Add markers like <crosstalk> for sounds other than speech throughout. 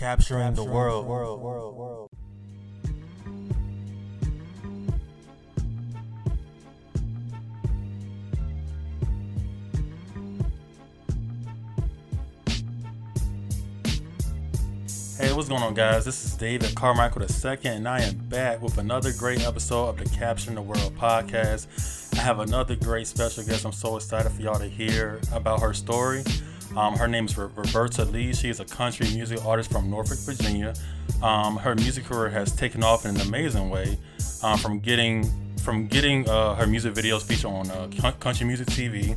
capturing, the world. world, world, world. Hey, what's going on, guys? This is David Carmichael II, and I am back with another great episode of the Capturing the World podcast. I have another great special guest. I'm so excited for y'all to hear about her story. Um, her name is Roberta Lea. She is a country music artist from Norfolk, Virginia. Um, her music career has taken off in an amazing way, um, from getting from getting uh, her music videos featured on uh, Country Music TV,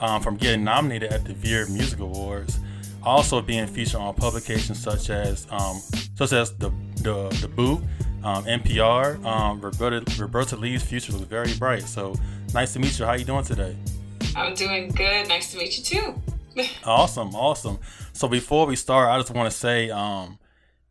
um, from getting nominated at the Veer Music Awards, also being featured on publications such as um, such as the the, the Boot, um, NPR. Roberta, Roberta Lea's future looks very bright. So nice to meet you. How are you doing today? I'm doing good. Nice to meet you too. <laughs> awesome, awesome. So before we start, I just want to say, um,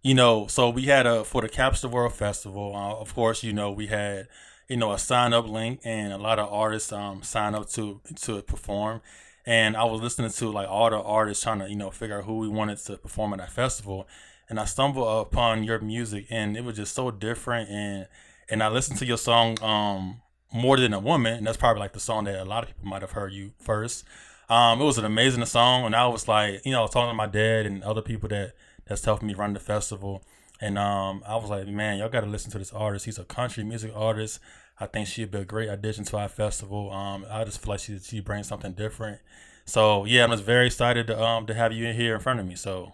you know, so we had a for the Capture World Festival. Uh, of course, you know we had you know a sign up link and a lot of artists um sign up to to perform and I was listening to like all the artists trying to you know figure out who we wanted to perform at that festival, and I stumbled upon your music, and it was just so different, and and I listened to your song um more than a woman, and that's probably like the song that a lot of people might have heard you first. Um, it was an amazing song, and I was like, you know, talking to my dad and other people that that's helping me run the festival, and um, I was like, man, y'all got to listen to this artist. He's a country music artist. I think she'd be a great addition to our festival. Um, I just feel like she she brings something different. So yeah, I'm just very excited to um to have you in here in front of me. So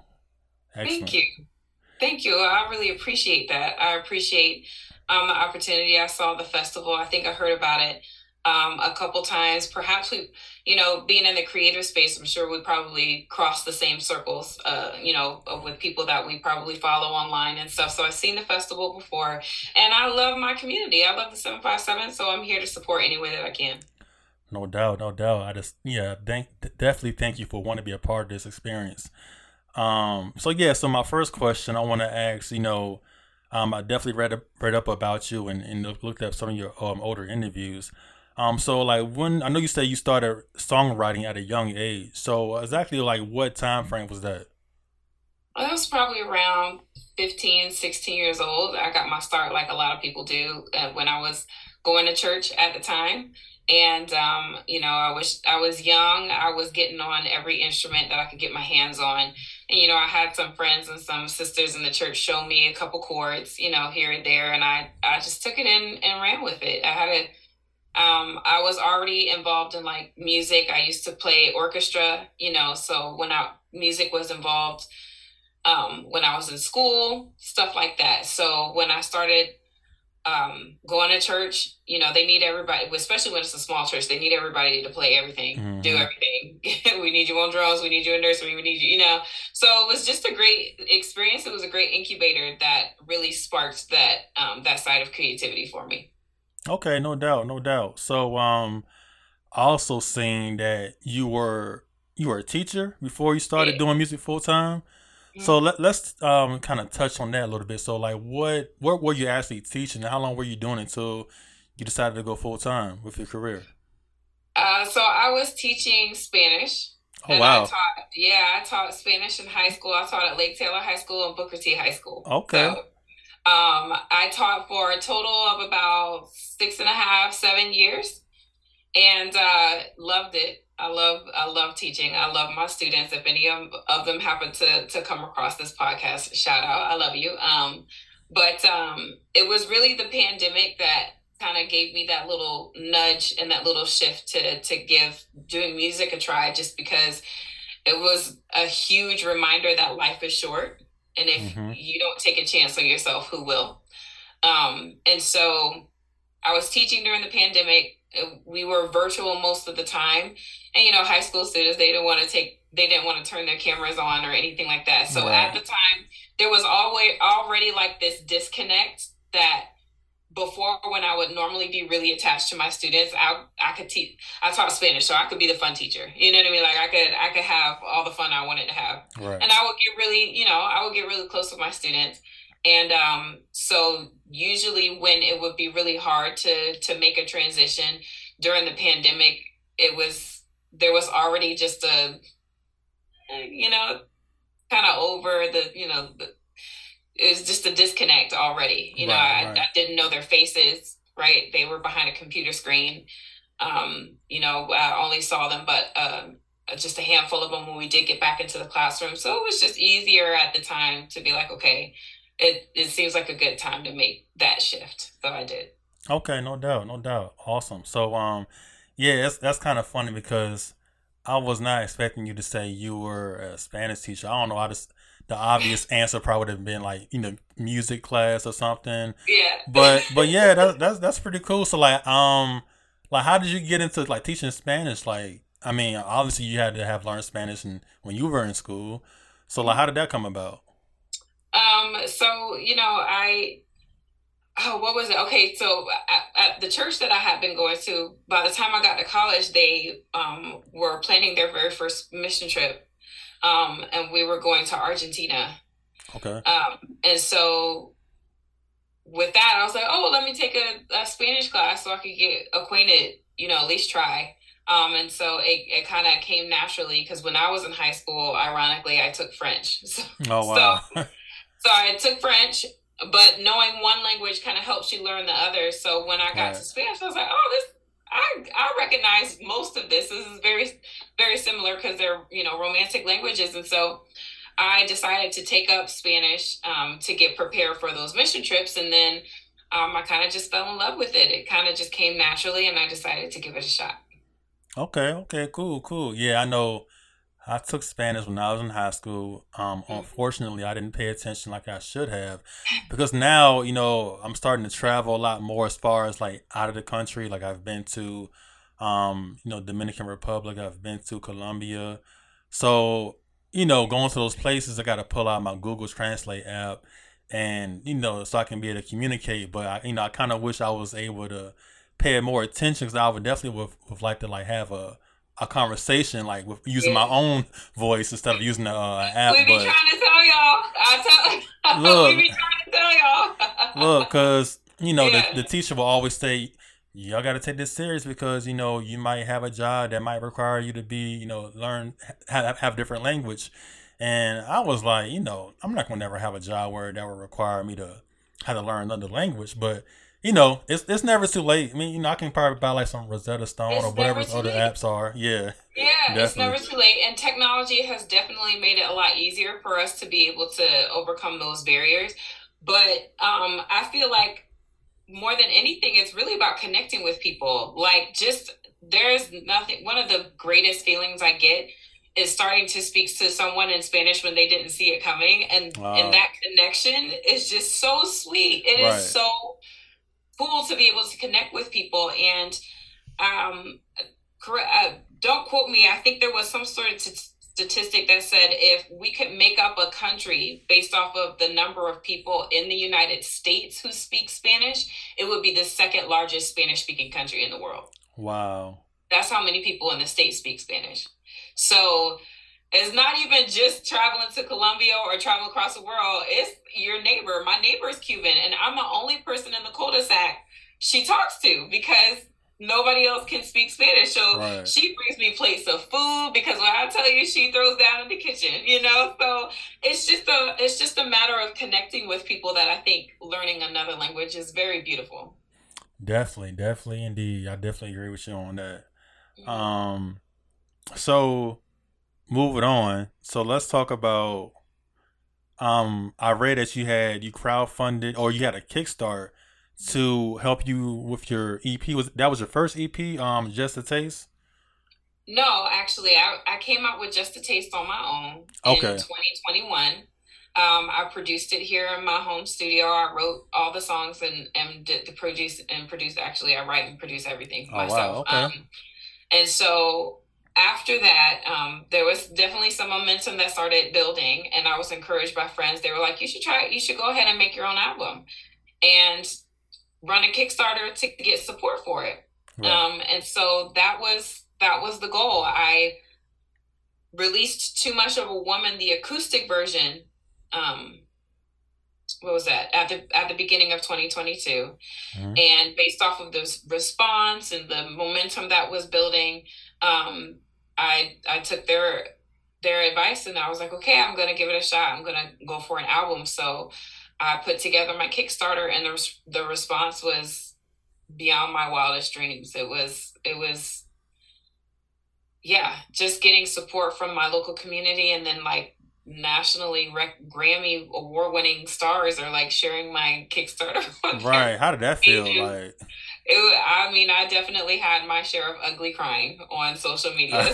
excellent. thank you, thank you. I really appreciate that. I appreciate um the opportunity. I saw the festival. I think I heard about it um, a couple times. Perhaps we, you know, being in the creative space, I'm sure we probably cross the same circles, uh, you know, with people that we probably follow online and stuff. So I've seen the festival before, and I love my community. I love the 757, so I'm here to support any way that I can. No doubt, no doubt. I just, yeah, thank, definitely thank you for wanting to be a part of this experience. Um, so yeah, so my first question I want to ask, you know, um, I definitely read read up about you and, and looked up some of your um, older interviews. Um, so like when I know you said you started songwriting at a young age. So exactly like what time frame was that? I was probably around 15, 16 years old. I got my start like a lot of people do uh, when I was going to church at the time. And um, you know, I was I was young. I was getting on every instrument that I could get my hands on. And you know, I had some friends and some sisters in the church show me a couple chords, you know, here and there, and I I just took it in and ran with it. I had a um, I was already involved in like music. I used to play orchestra, you know, so when I music was involved um, when I was in school, stuff like that. So when I started um, going to church, you know, they need everybody, especially when it's a small church, they need everybody to play everything, mm-hmm. do everything. <laughs> we need you on drums, we need you in nursery, we need you, you know. So it was just a great experience. It was a great incubator that really sparked that um, that side of creativity for me. Okay, no doubt, no doubt. So, um, also seeing that you were you were a teacher before you started doing music full time. So mm-hmm. let, let's um kind of touch on that a little bit. So like what what were you actually teaching? How long were you doing until you decided to go full time with your career? Uh, so I was teaching Spanish. Oh wow! I taught, yeah, I taught Spanish in high school. I taught at Lake Taylor High School and Booker T High School. Okay. So um, I taught for a total of about six and a half, seven years, and uh, loved it. I love I love teaching. I love my students. If any of, of them happen to to come across this podcast, shout out. I love you. Um, but um, it was really the pandemic that kind of gave me that little nudge and that little shift to to give doing music a try, just because it was a huge reminder that life is short and if mm-hmm. you don't take a chance on yourself, who will? Um, and so I was teaching during the pandemic. We were virtual most of the time. And, you know, high school students, they didn't want to take, they didn't want to turn their cameras on or anything like that. So right. at the time, there was always already like this disconnect that before when I would normally be really attached to my students, I I could teach. I taught Spanish, so I could be the fun teacher. You know what I mean? Like I could I could have all the fun I wanted to have, right. and I would get really you know I would get really close with my students. And um, so usually when it would be really hard to to make a transition during the pandemic, it was there was already just a you know kind of over the you know the it was just a disconnect already. You know, I, right. I, didn't know their faces. Right, they were behind a computer screen. Um, you know, I only saw them, but um, just a handful of them when we did get back into the classroom. So it was just easier at the time to be like, okay, it it seems like a good time to make that shift. So I did. Okay, no doubt, no doubt. Awesome. So um, yeah, that's that's kind of funny because I was not expecting you to say you were a Spanish teacher. I don't know. I just the obvious answer probably would have been like you know music class or something. Yeah. But but yeah, that's that's that's pretty cool. So like um like how did you get into like teaching Spanish? Like I mean, obviously you had to have learned Spanish and when you were in school. So like how did that come about? Um so you know, I oh, what was it? Okay, so at, at, the church that I had been going to, by the time I got to college, they um, were planning their very first mission trip, um, and we were going to Argentina. Okay. Um, and so with that, I was like, oh, let me take a, a Spanish class so I could get acquainted. You know, at least try. Um, and so it, it kind of came naturally because when I was in high school, ironically, I took French. <laughs> So, oh wow! So, <laughs> so I took French, but knowing one language kind of helps you learn the other. So when I got right. to Spanish, I was like, oh, this I I recognize most of this. This is very very similar because they're you know romantic languages, and so I decided to take up Spanish um, to get prepared for those mission trips, and then um, I kind of just fell in love with it. It kind of just came naturally, and I decided to give it a shot. Okay, okay, cool, cool. Yeah, I know I took Spanish when I was in high school. Um, mm-hmm. Unfortunately, I didn't pay attention like I should have because now, you know, I'm starting to travel a lot more as far as like out of the country. Like I've been to, um, you know, Dominican Republic. I've been to Colombia. So, you know, going to those places, I got to pull out my Google Translate app and, you know, so I can be able to communicate. But, I, you know, I kind of wish I was able to pay more attention because I would definitely would, would like to like have a, a conversation like with using yeah. my own voice instead of using the uh, app. We be but, trying to tell y'all. I tell. <laughs> Look, we be trying to tell y'all. look, cause you know yeah. the, the teacher will always say, "Y'all got to take this serious because you know you might have a job that might require you to be you know learn have have different language." And I was like, you know, I'm not gonna never have a job where that would require me to have to learn another language, but you know, it's it's never too late. I mean, you know, I can probably buy like some Rosetta Stone it's or whatever other late. apps are. Yeah. Yeah, definitely. it's never too late. And technology has definitely made it a lot easier for us to be able to overcome those barriers. But um, I feel like more than anything, it's really about connecting with people. Like, just there's nothing, one of the greatest feelings I get is starting to speak to someone in Spanish when they didn't see it coming. And, wow. and that connection is just so sweet. It right. is so cool to be able to connect with people. And um, uh, don't quote me. I think there was some sort of t- statistic that said if we could make up a country based off of the number of people in the United States who speak Spanish, it would be the second largest Spanish speaking country in the world. Wow. That's how many people in the state speak Spanish. So it's not even just traveling to Colombia or traveling across the world. It's your neighbor. My neighbor is Cuban, and I'm the only person in the cul-de-sac she talks to because nobody else can speak Spanish. So right. she brings me plates of food because when I tell you she throws down in the kitchen, you know. So it's just a it's just a matter of connecting with people that I think learning another language is very beautiful. Definitely, definitely indeed. I definitely agree with you on that. Mm-hmm. Um so moving on. So let's talk about. Um, I read that you had you crowdfunded or you had a Kickstart to help you with your EP. Was that was your first EP? Um, just a taste. No, actually, I, I came out with just a taste on my own okay. in 2021. Um, I produced it here in my home studio. I wrote all the songs and, and did the produce and produce. Actually, I write and produce everything for oh, myself. Wow, okay. Um, and so after that, um, there was definitely some momentum that started building, and I was encouraged by friends. They were like, "You should try. You should go ahead and make your own album, and run a Kickstarter to get support for it." Right. Um, and so that was that was the goal. I released "Too Much of a Woman," the acoustic version. Um, what was that at the at the beginning of 2022 mm-hmm. and based off of the response and the momentum that was building um, I I took their their advice and I was like, okay, I'm gonna give it a shot. I'm gonna go for an album. So I put together my Kickstarter, and the the response was beyond my wildest dreams. It was it was yeah, just getting support from my local community, and then like nationally rec- Grammy award winning stars are like sharing my Kickstarter. <laughs> right? How did that feel? Like it, I mean, I definitely had my share of ugly crying on social media. <laughs>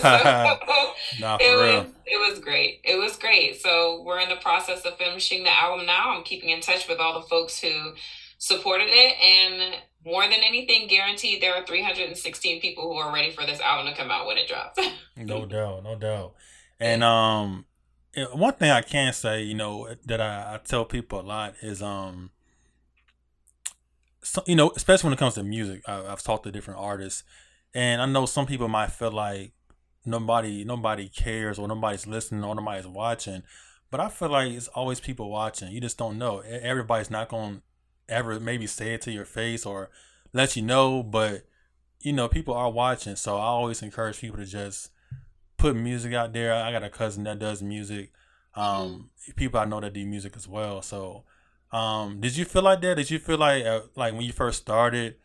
So nah, it real. was it was great. It was great. So we're in the process of finishing the album now. I'm keeping in touch with all the folks who supported it, and more than anything, guaranteed there are 316 people who are ready for this album to come out when it drops. <laughs> no doubt, no doubt. And um, one thing I can say, you know, that I, I tell people a lot is um so, you know, especially when it comes to music, I, have talked to different artists, and I know some people might feel like nobody nobody cares or nobody's listening or nobody's watching, but I feel like it's always people watching. You just don't know. Everybody's not gonna ever maybe say it to your face or let you know, but you know people are watching. So I always encourage people to just put music out there. I got a cousin that does music. Um, people I know that do music as well. So um, did you feel like that? Did you feel like uh, like when you first started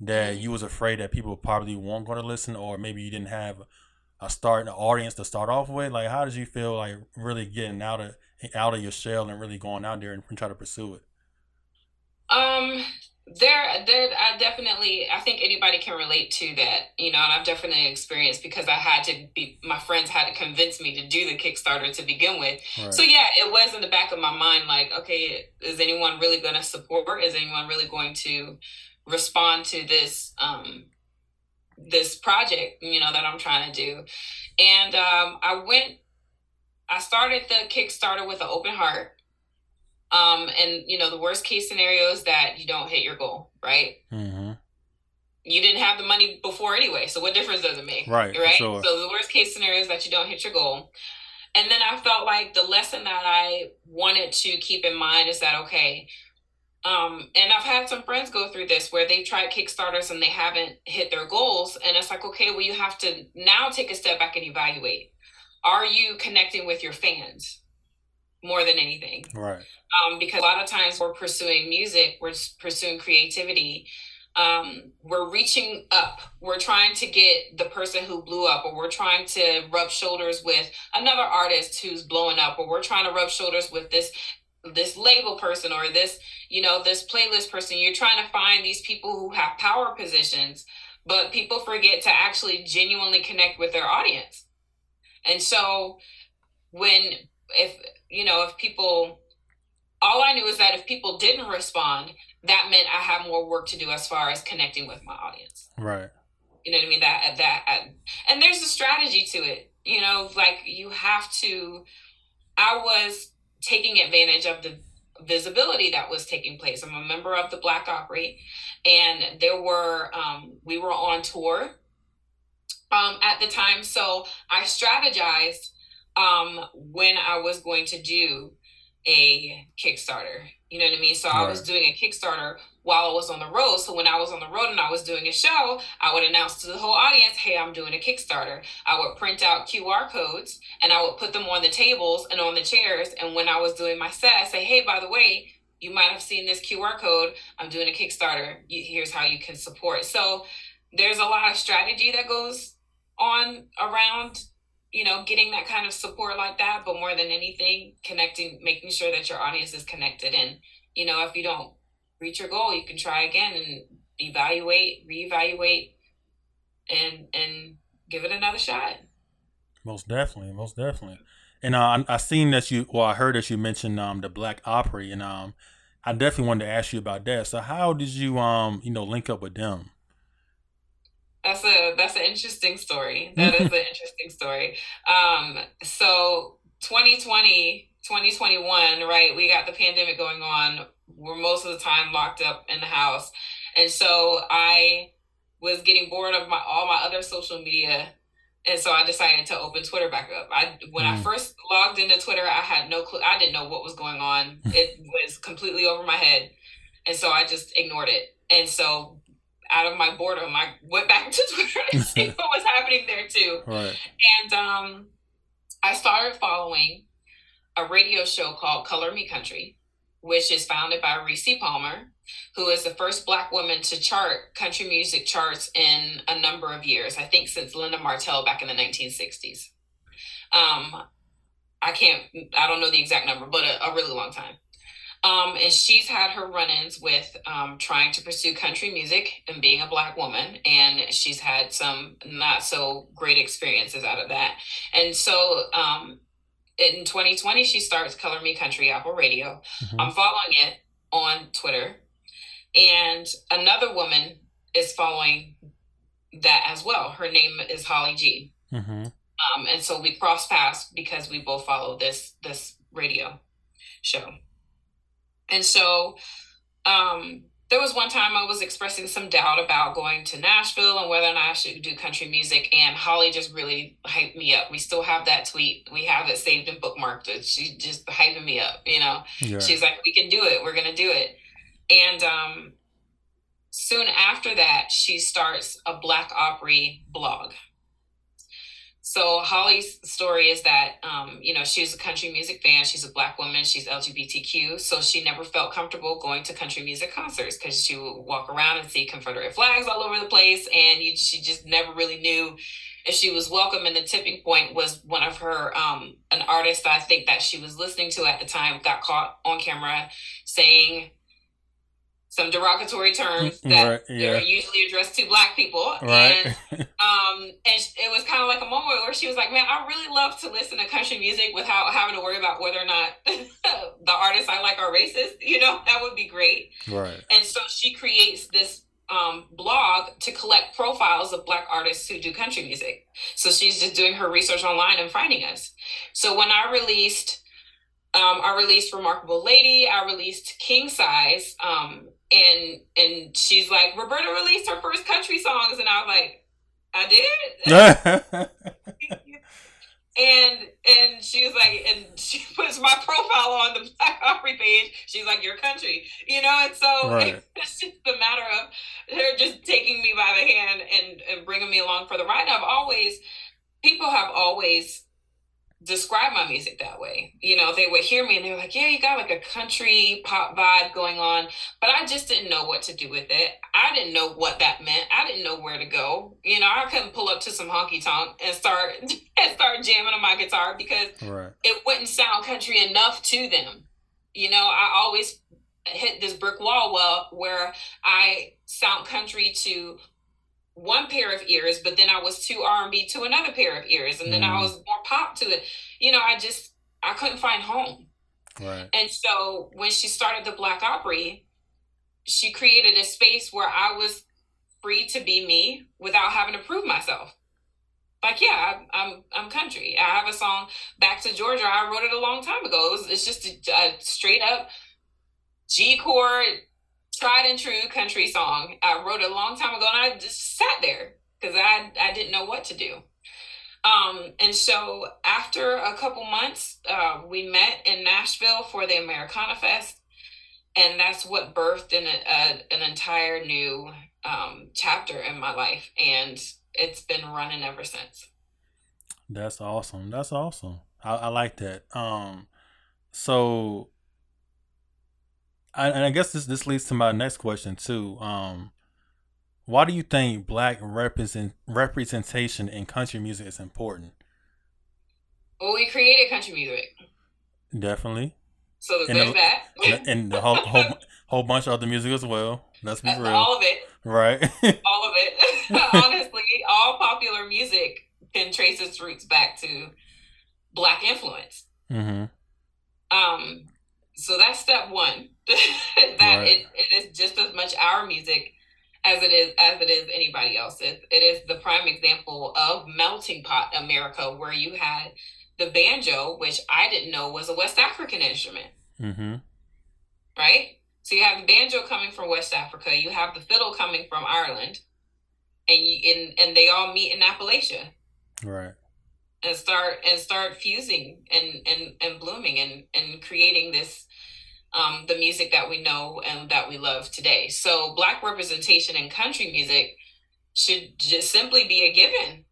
that you was afraid that people probably weren't going to listen, or maybe you didn't have a start an audience to start off with? Like, how did you feel like really getting out of out of your shell and really going out there and, and try to pursue it? Um, there there i definitely i think anybody can relate to that you know and i've definitely experienced because i had to be my friends had to convince me to do the kickstarter to begin with. Right. so yeah it was in the back of my mind like okay is anyone really going to support? Is anyone really going to respond to this um this project you know that i'm trying to do? And um i went i started the kickstarter with an open heart um, and you know, the worst case scenario is that you don't hit your goal, right? Mm-hmm. You didn't have the money before anyway, so what difference does it make? Right. Right. Sure. So the worst case scenario is that you don't hit your goal. And then I felt like the lesson that I wanted to keep in mind is that okay, um, and I've had some friends go through this where they've tried Kickstarters and they haven't hit their goals. And it's like, okay, well, you have to now take a step back and evaluate. Are you connecting with your fans? More than anything. Right. Um, because a lot of times we're pursuing music, we're pursuing creativity. Um, we're reaching up. We're trying to get the person who blew up, or we're trying to rub shoulders with another artist who's blowing up, or we're trying to rub shoulders with this this label person or this you know this playlist person you're trying to find these people who have power positions but people forget to actually genuinely connect with their audience and so when if you know if people all i knew is that if people didn't respond that meant i had more work to do as far as connecting with my audience. Right. You know what i mean? That that and there's a strategy to it. You know like you have to i was taking advantage of the visibility that was taking place. I'm a member of the black opry and there were um, we were on tour um, at the time. So i strategized um, when I was going to do a Kickstarter. You know what I mean? So I was doing a Kickstarter while I was on the road. So when I was on the road and I was doing a show, I would announce to the whole audience, hey, I'm doing a Kickstarter. I would print out QR codes and I would put them on the tables and on the chairs. And when I was doing my set, I say, hey, by the way, you might have seen this QR code. I'm doing a Kickstarter. Here's how you can support. So there's a lot of strategy that goes on around you know, getting that kind of support like that, but more than anything, connecting, making sure that your audience is connected. And, you know, if you don't reach your goal, you can try again and evaluate, reevaluate, and and give it another shot. Most definitely, most definitely. And uh, I, I seen that you, well, I heard that you mentioned um the Black Opry, and um, I definitely wanted to ask you about that. So, how did you um, you know, link up with them? That's a that's an interesting story. <laughs> That is an interesting story. Um, so 2020, 2021, right? We got the pandemic going on. We're most of the time locked up in the house. And so I was getting bored of my all my other social media. And so I decided to open Twitter back up. I when mm. I first logged into Twitter, I had no clue. I didn't know what was going on. <laughs> it was completely over my head. And so I just ignored it. And so out of my boredom, I went back <laughs> to Twitter to see <laughs> what was happening there too. Right. And um, I started following a radio show called Color Me Country. which is founded by Rissi Palmer, who is the first Black woman to chart country music charts in a number of years. I think since Linda Martell back in the 1960s. Um, I can't, I don't know the exact number, but a, a really long time. Um, and she's had her run ins with um, trying to pursue country music and being a Black woman. And she's had some not so great experiences out of that. And so um, in 2020, she starts Color Me Country Apple Radio. Mm-hmm. I'm following it on Twitter. And another woman is following that as well. Her name is Holly G. Mm-hmm. Um, and so we cross paths because we both follow this this radio show. And so um, there was one time I was expressing some doubt about going to Nashville and whether or not I should do country music. And Holly just really hyped me up. We still have that tweet. We have it saved and bookmarked. She just hyping me up, you know. Yeah. She's like, we can do it. We're gonna do it. And um, soon after that, she starts a Black Opry blog. So Holly's story is that, um, you know, she's a country music fan. She's a black woman. She's LGBTQ. So she never felt comfortable going to country music concerts because she would walk around and see Confederate flags all over the place. And you, she just never really knew if she was welcome. And the tipping point was one of her, um, an artist I think that she was listening to at the time got caught on camera saying, some derogatory terms mm, that right, yeah. are usually addressed to black people. Right. And <laughs> um and it was kind of like a moment where she was like, Man, I really love to listen to country music without having to worry about whether or not <laughs> the artists I like are racist. You know, that would be great. Right. And so she creates this um, blog to collect profiles of black artists who do country music. So she's just doing her research online and finding us. So when I released um, I released Remarkable Lady. I released King Size. Um, and and she's like, Roberta released her first country songs, and I was like, I did. <laughs> and and she was like, and she <laughs> puts my profile on the Black Opry page. She's like, your country, you know. And so right. <laughs> it's just the matter of her just taking me by the hand and and bringing me along for the ride. I've always people have always describe my music that way. You know, they would hear me and they were like, yeah, you got like a country pop vibe going on. But I just didn't know what to do with it. I didn't know what that meant. I didn't know where to go. You know, I couldn't pull up to some honky tonk and start <laughs> and start jamming on my guitar because right. it wouldn't sound country enough to them. You know, I always hit this brick wall well where I sound country to one pair of ears, but then I was too R and B to another pair of ears, and then mm. I was more pop to it. You know, I just I couldn't find home. Right. And so when she started the Black Opry, she created a space where I was free to be me without having to prove myself. Like, yeah, I'm I'm, I'm country. I have a song "Back to Georgia." I wrote it a long time ago. It was, it's just a, a straight up G chord tried and true country song. I wrote it a long time ago and I just sat there because I, I didn't know what to do. Um, and so after a couple months, uh, we met in Nashville for the Americana Fest. And that's what birthed an, a, an entire new um, chapter in my life. And it's been running ever since. That's awesome. That's awesome. I, I like that. Um, so I, and I guess this this leads to my next question too. Um, why do you think black represent representation in country music is important? Well, we created country music. Definitely. So there's and the, that. And the whole, whole whole bunch of other music as well. Let's be real. All of it. Right. <laughs> all of it. <laughs> Honestly, all popular music can trace its roots back to black influence. Mm-hmm. Um, so that's step one. <laughs> that right. it, it is just as much our music as it is as it is anybody else's. It is the prime example of melting pot America, where you had the banjo, which I didn't know was a West African instrument. Mm-hmm. Right. So you have the banjo coming from West Africa. You have the fiddle coming from Ireland, and you and, and they all meet in Appalachia. Right. And start and start fusing and and and blooming and and creating this um, the music that we know and that we love today. So, Black representation in country music should just simply be a given.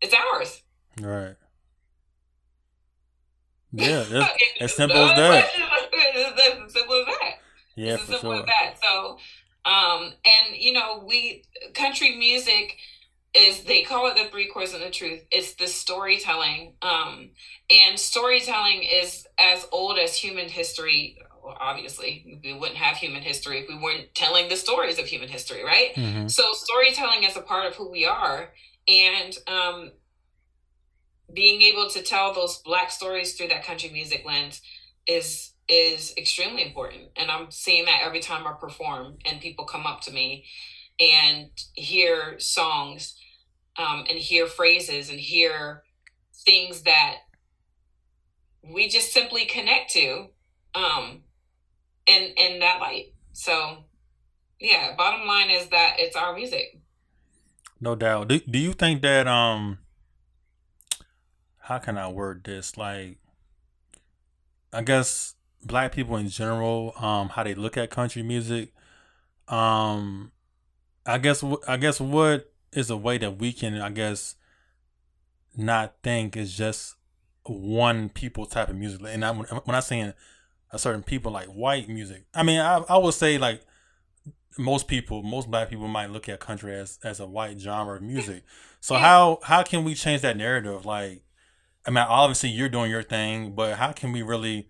It's ours. Right. Yeah, as simple as that. as simple Yeah, it's for as simple sure. as that. So, um, and you know, we country music is they call it the three chords of the truth. It's the storytelling, um, and storytelling is as old as human history. Well, obviously, we wouldn't have human history if we weren't telling the stories of human history, right? hmm So, storytelling is a part of who we are, and um, being able to tell those black stories through that country music lens is is extremely important and i'm seeing that every time i perform and people come up to me and hear songs um, and hear phrases and hear things that we just simply connect to um, in in that light so yeah bottom line is that it's our music No doubt. Do, do you think that um how can I word this? Like I guess black people in general, um, how they look at country music. Um I guess I guess what is a way that we can I guess not think is just one people type of music. And I'm when I'm saying a certain people like white music. I mean I I would say like most people, most black people might look at country as as a white genre of music. <laughs> So how how can we change that narrative? Like, I mean, obviously you're doing your thing, but how can we really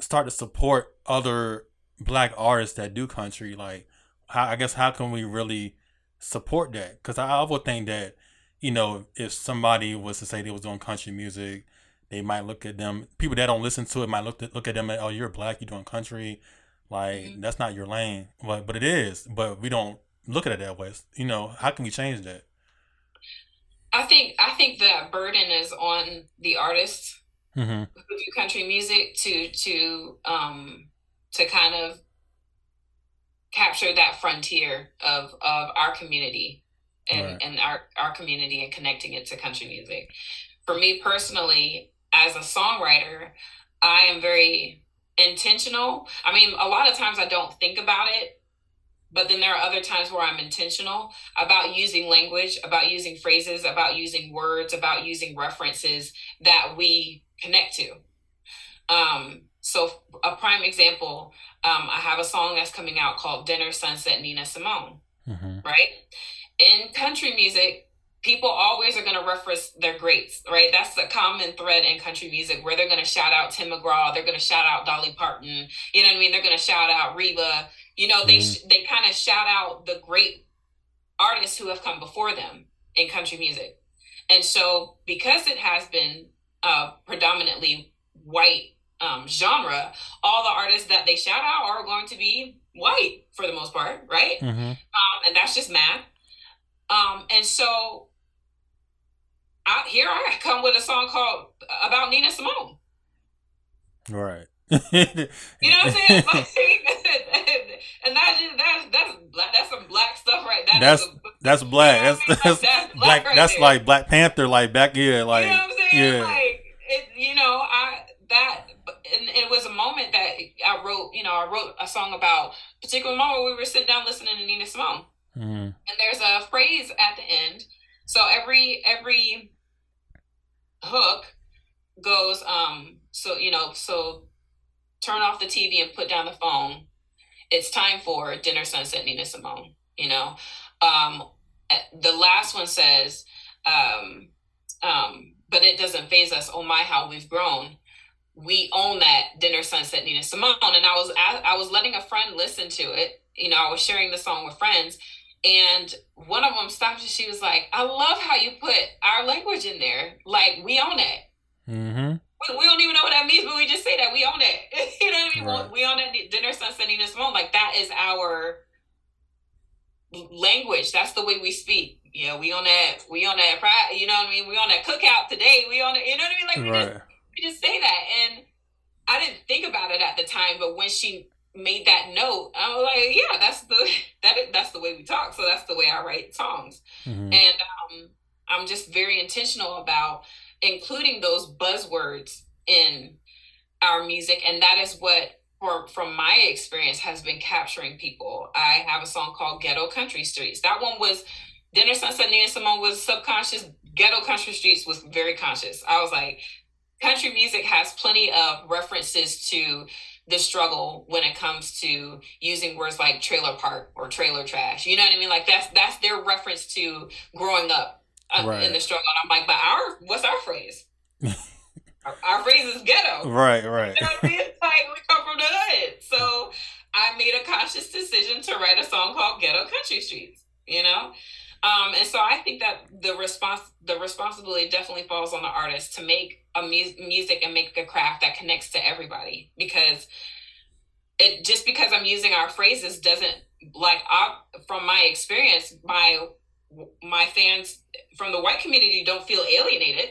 start to support other black artists that do country? Like, how I guess how can we really support that? Because I, would think that you know if somebody was to say they was doing country music, they might look at them. People that don't listen to it might look at, look at them and oh, you're black, you're doing country. Like Mhm. that's not your lane, but but it is. But we don't look at it that way. You know, how can we change that? i think i think that burden is on the artists hmm who do country music to to um to kind of capture that frontier of of our community and Right. and our our community and connecting it to country music. For me personally as a songwriter i am very intentional. I mean a lot of times i don't think about it but then there are other times where i'm intentional about using language about using phrases about using words about using references that we connect to. Um, so a prime example, um, I have a song that's coming out called Dinner Sunset Nina Simone, hmm right? In country music, people always are going to reference their greats, right? That's the common thread in country music where they're going to shout out Tim McGraw, they're going to shout out Dolly Parton, you know what I mean? They're going to shout out Reba, you know, they sh- they kind of shout out the great artists who have come before them in country music. And so because it has been uh, predominantly white um, genre, all the artists that they shout out are going to be white for the most part, right? hmm Um, and that's just math. Um, and so out here I <laughs> come with a song called about Nina Simone. Right. <laughs> You know what I'm saying? <laughs> Like, and that's just that's that's black, that's some black stuff right. That That's- a- that's black. You know That's I that's Like, that's black. right That's there. like Black Panther. Like back yeah. Like you know what I'm saying? yeah. Like it, you know, I that and it was a moment that I wrote. You know, I wrote a song about a particular moment where we were sitting down listening to Nina Simone, hmm and there's a phrase at the end. So every every hook goes um so you know so turn off the TV and put down the phone. It's time for dinner sunset Nina Simone. You know, um, eh, the last one says, um, um, but it doesn't phase us. Oh my, how we've grown. We own that dinner sunset Nina Simone, and I was I, I was letting a friend listen to it. You know, I was sharing the song with friends, and one of them stopped and she was like, "I love how you put our language in there. Like we own it." hmm we, we don't even know what that means, but we just say that we own it. <laughs> you know what I mean? Right. We own that dinner sunset Nina Simone. Like that is our language. That's the way we speak. Yeah, we on that. We on that. You know what I mean? We on that cookout today. We on it. You know what I mean? Like we just We just say that, and I didn't think about it at the time, but when she made that note, I was like, yeah, that's the <laughs> that is, that's the way we talk. So that's the way I write songs. Hmm and um, i'm just very intentional about including those buzzwords in our music. And that is what for, from my experience has been capturing people. I have a song called ghetto country streets. That one was dinner sunset nina simone was subconscious. Ghetto country streets was very conscious. I was like country music has plenty of references to the struggle when it comes to using words like trailer park or trailer trash. You know what I mean? Like that's that's their reference to growing up uh, right. in the struggle. And I'm like, but our what's our phrase? <laughs> our, our, phrase is ghetto. Right, right. You know I mean? Like we come from the hood, so I made a conscious decision to write a song called Ghetto Country Streets. You know, um, and so I think that the response, the responsibility definitely falls on the artist to make a mu- music and make a craft that connects to everybody. Because it just because I'm using our phrases doesn't like I, from my experience, my my fans from the white community don't feel alienated.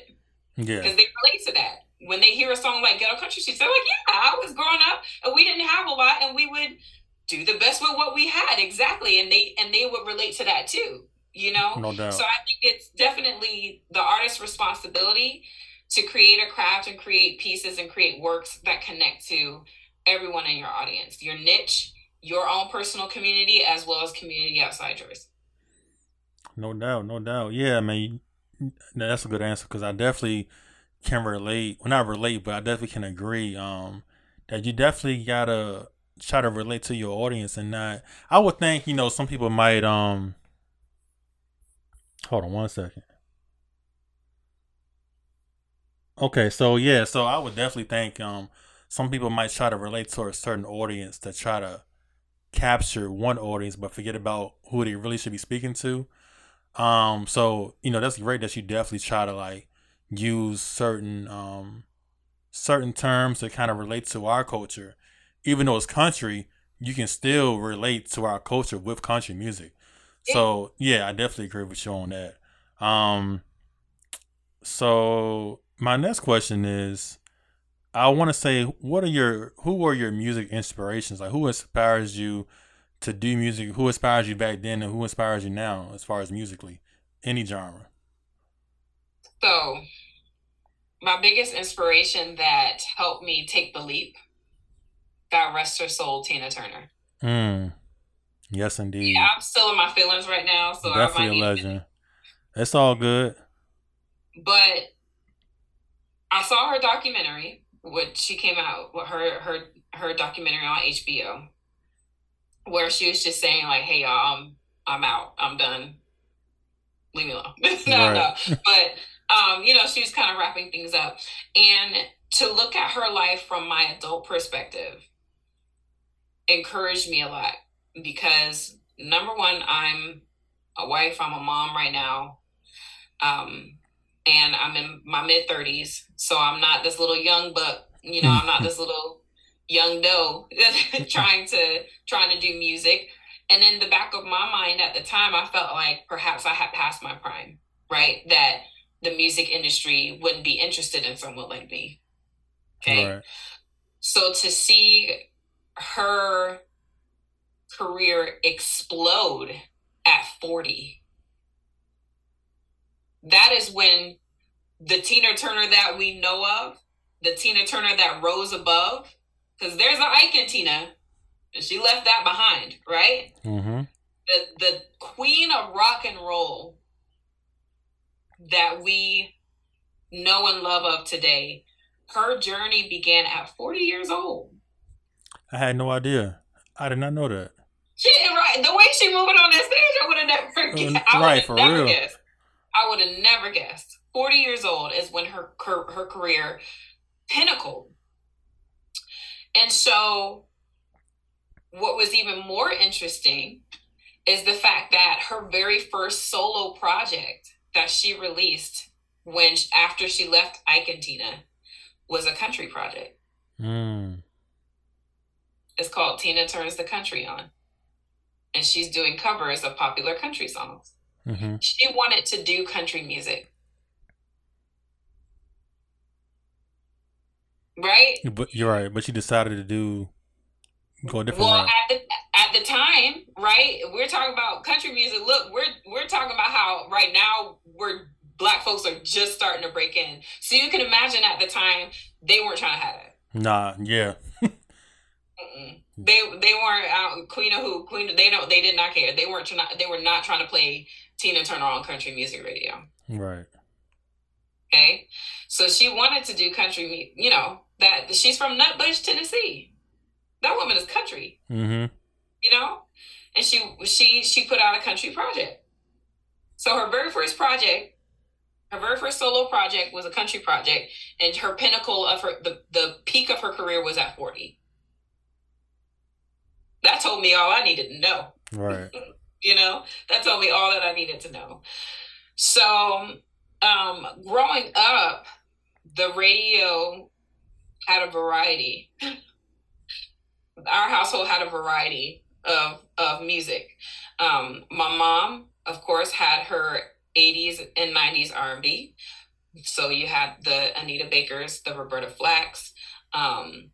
Yeah, because they relate to that. When they hear a song like Ghetto Country Streets, they're like, "Yeah, I was growing up and we didn't have a lot, and we would." do the best with what we had exactly and they and they would relate to that too you know? No doubt. so i think it's definitely the artist's responsibility to create a craft and create pieces and create works that connect to everyone in your audience your niche your own personal community as well as community outside yours. No doubt no doubt. Yeah i mean that's a good answer because i definitely can relate well not relate but i definitely can agree um that you definitely gotta try to relate to your audience and not i would think you know some people might um Hold on one second. Okay, so yeah, so I would definitely think um some people might try to relate to a certain audience to try to capture one audience but forget about who they really should be speaking to. Um so, you know, that's great that you definitely try to like use certain um certain terms to kind of relate to our culture. Even though it's country, you can still relate to our culture with country music. So yeah, I definitely agree with you on that. Um, so my next question is, I want to say, what are your who are your music inspirations? Like, who inspires you to do music? Who inspires you back then, and who inspires you now, as far as musically, any genre? So, my biggest inspiration that helped me take the leap, God rest her soul, Tina Turner. Hmm. Yes, indeed. Yeah, I'm still in my feelings right now, so definitely a legend. It's all good. But I saw her documentary, which she came out with her her her documentary on HBO, where she was just saying like, "Hey y'all, I'm I'm out, I'm done, leave me alone." <laughs> no, right. no, <laughs> but um, you know, she was kind of wrapping things up, and to look at her life from my adult perspective encouraged me a lot because number one, I'm a wife, I'm a mom right now. Um, and I'm in my mid 30s. So I'm not this little young buck, you know, I'm not this <laughs> little young doe <laughs> trying to trying to do music. And in the back of my mind at the time, I felt like perhaps I had passed my prime, right? That the music industry wouldn't be interested in someone like me. Okay. Right. So to see her career explode at 40. That is when the Tina Turner that we know of, the Tina Turner that rose above, because there's an Ike and Tina, and she left that behind, right? Mm-hmm. The the queen of rock and roll that we know and love of today, her journey began at 40 years old. I had no idea. I did not know that. She right. The way she moving on that stage, I would have never guessed. I right, for never real. Guessed. I would have never guessed. Forty years old is when her her, her career pinnacled. And so, what was even more interesting is the fact that her very first solo project that she released when after she left Ike and Tina was a country project. Mm. It's called Tina Turns the Country On and she's doing covers of popular country songs. Mm-hmm. She wanted to do country music. Right? But you're right. But she decided to do go a different well, route. at the at the time, right? We're talking about country music. Look, we're we're talking about how right now we're black folks are just starting to break in. So you can imagine at the time they weren't trying to have it. Nah, yeah. <laughs> They they weren't out. Queen of who? Queen. They don't. They did not care. They weren't. Trying, they were not trying to play Tina Turner on country music radio. Right. Okay. So she wanted to do country. You know that she's from Nutbush, Tennessee. that woman is country. Mm-hmm. You know, and she she she put out a country project. So her very first project, her very first solo project was a country project, and her pinnacle of her the the peak of her career was at forty. That told me all I needed to know. Right. <laughs> you know, that told me all that I needed to know. So, um, growing up, the radio had a variety. Our household had a variety of of music. Um, my mom, of course, had her 80s and 90s R&B. So you had the Anita Bakers, the Roberta Flacks, um,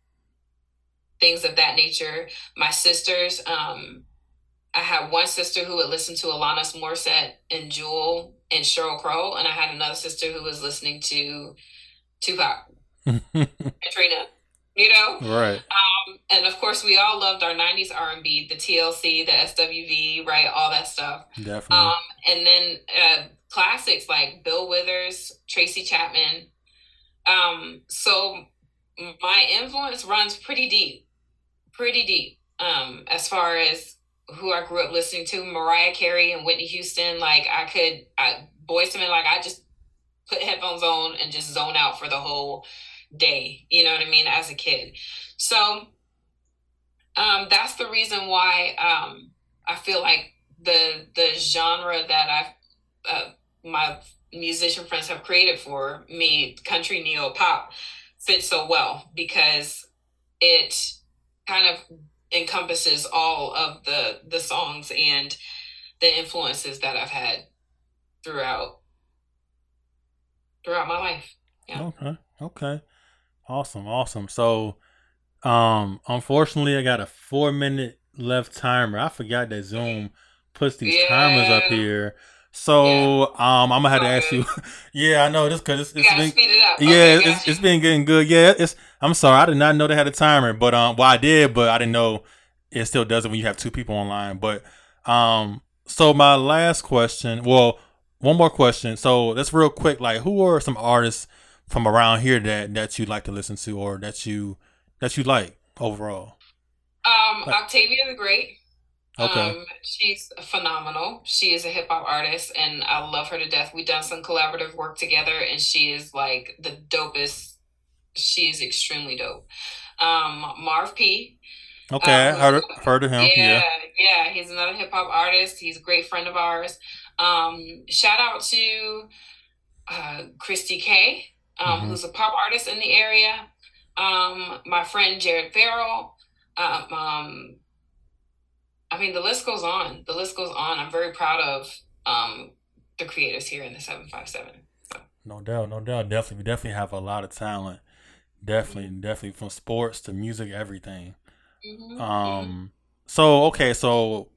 things of that nature. My sisters, um, I had one sister who would listen to Alanis Morissette and Jewel and Sheryl Crow, and I had another sister who was listening to Tupac, <laughs> Katrina. You know, right? Um, and of course, we all loved our '90s R&B, the TLC, the SWV, right? All that stuff. Definitely. Um, and then uh, classics like Bill Withers, Tracy Chapman. Um, so my influence runs pretty deep, pretty deep. Um, as far as who I grew up listening to, Mariah Carey and Whitney Houston. Like I could, I, Boyz II Men, like I just put headphones on and just zone out for the whole day. You know what I mean? As a kid, so um, that's the reason why um, I feel like the the genre that I uh, my musician friends have created for me, country neo pop, fits so well because it kind of encompasses all of the the songs and the influences that I've had throughout throughout my life. Yeah. Okay. Okay. Awesome. Awesome. So, um, unfortunately, I got a four minute left timer. I forgot that Zoom puts these yeah. timers up here. So, yeah. um, I'm gonna have to ask you. <laughs> yeah, I know this because it's, it's been, it yeah, okay, it's, it's been getting good. Yeah, it's. I'm sorry, I did not know they had a timer, but um, well, I did, but I didn't know it still does it when you have two people online. But um, so my last question, well, one more question. So that's real quick. Like, who are some artists from around here that that you like to listen to, or that you that you like overall? Um, like, Octavia the Great. Okay. Um, she's phenomenal. She is a hip hop artist, and I love her to death. We've done some collaborative work together, and she is like the dopest. She is extremely dope. Um, Marv P. Okay, um, heard, heard of him. Yeah, yeah, yeah. He's another hip hop artist. He's a great friend of ours. Um, shout out to uh, Christy K, um, mm-hmm. who's a pop artist in the area. Um, my friend Jared Farrell. Um, um, I mean, the list goes on. The list goes on. I'm very proud of um, the creators here in the 757. So. No doubt, no doubt. Definitely, we definitely have a lot of talent. Definitely, mm-hmm. definitely from sports to music, everything. Mm-hmm. Um. So okay, so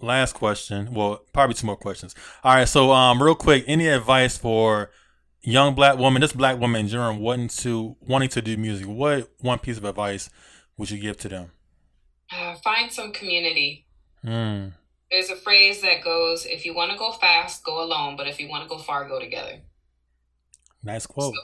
last question. Well, probably two more questions. All right. So um, real quick, any advice for young black woman, this black woman in general, wanting to wanting to do music? What one piece of advice would you give to them? Uh, find some community. Mm. There's a phrase that goes, "If you want to go fast, go alone, but if you want to go far, go together." Nice quote. So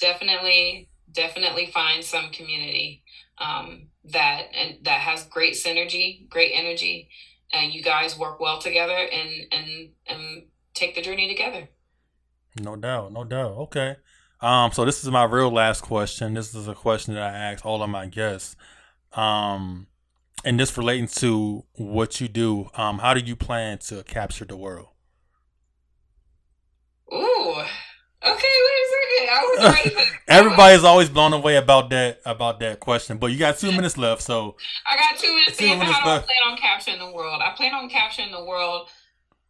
definitely, definitely find some community um, that and that has great synergy, great energy, and you guys work well together and and and take the journey together. No doubt, no doubt. Okay. Um, so this is my real last question. This is a question that I ask all of my guests. Um, and this relating to what you do. Um, how do you plan to capture the world? Ooh, Okay, wait a second. I was ready. <laughs> Everybody's always blown away about that about that question, but you got two minutes left, so I got two minutes. Two minutes how left. do I plan on capturing the world? I plan on capturing the world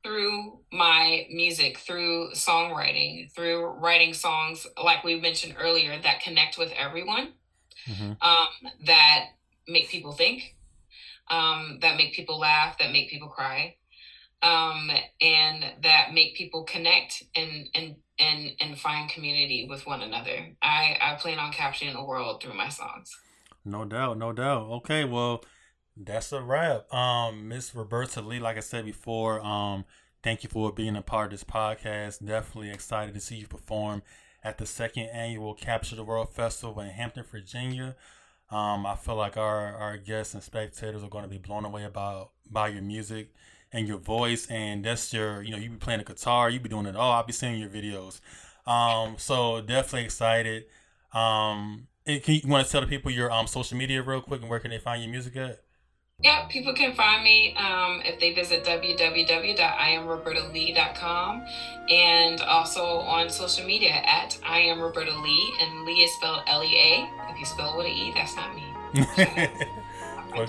through my music, through songwriting, through writing songs like we mentioned earlier that connect with everyone, mm-hmm. um, that make people think, um, that make people laugh, that make people cry, um, and that make people connect and and and and find community with one another. I I plan on capturing the world through my songs. No doubt, no doubt. Okay, well, that's a wrap. Um, Miss Roberta Lea, like I said before, um, thank you for being a part of this podcast. Definitely excited to see you perform at the second annual Capture the World Festival in Hampton, Virginia. Um, I feel like our, our guests and spectators are going to be blown away about by your music and your voice, and that's your you know you be playing the guitar, you be doing it all. I'll be seeing your videos. Um, so definitely excited. Um, you, you want to tell the people your um social media real quick and where can they find your music at? Yeah, people can find me um, if they visit www.iamrobertalea.com and also on social media at I am Roberta Lea, and Lee is spelled L E A. If you spell it with an E, that's not me. <laughs> for,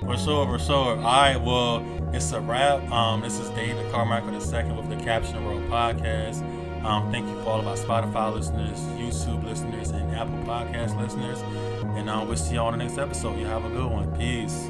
for sure, for sure. All right, well, it's a wrap. Um, this is David Carmichael II with the Caption World podcast. Um, thank you for all of our Spotify listeners, YouTube listeners, and Apple Podcast listeners. And uh, we'll see you all on the next episode. You have a good one. Peace.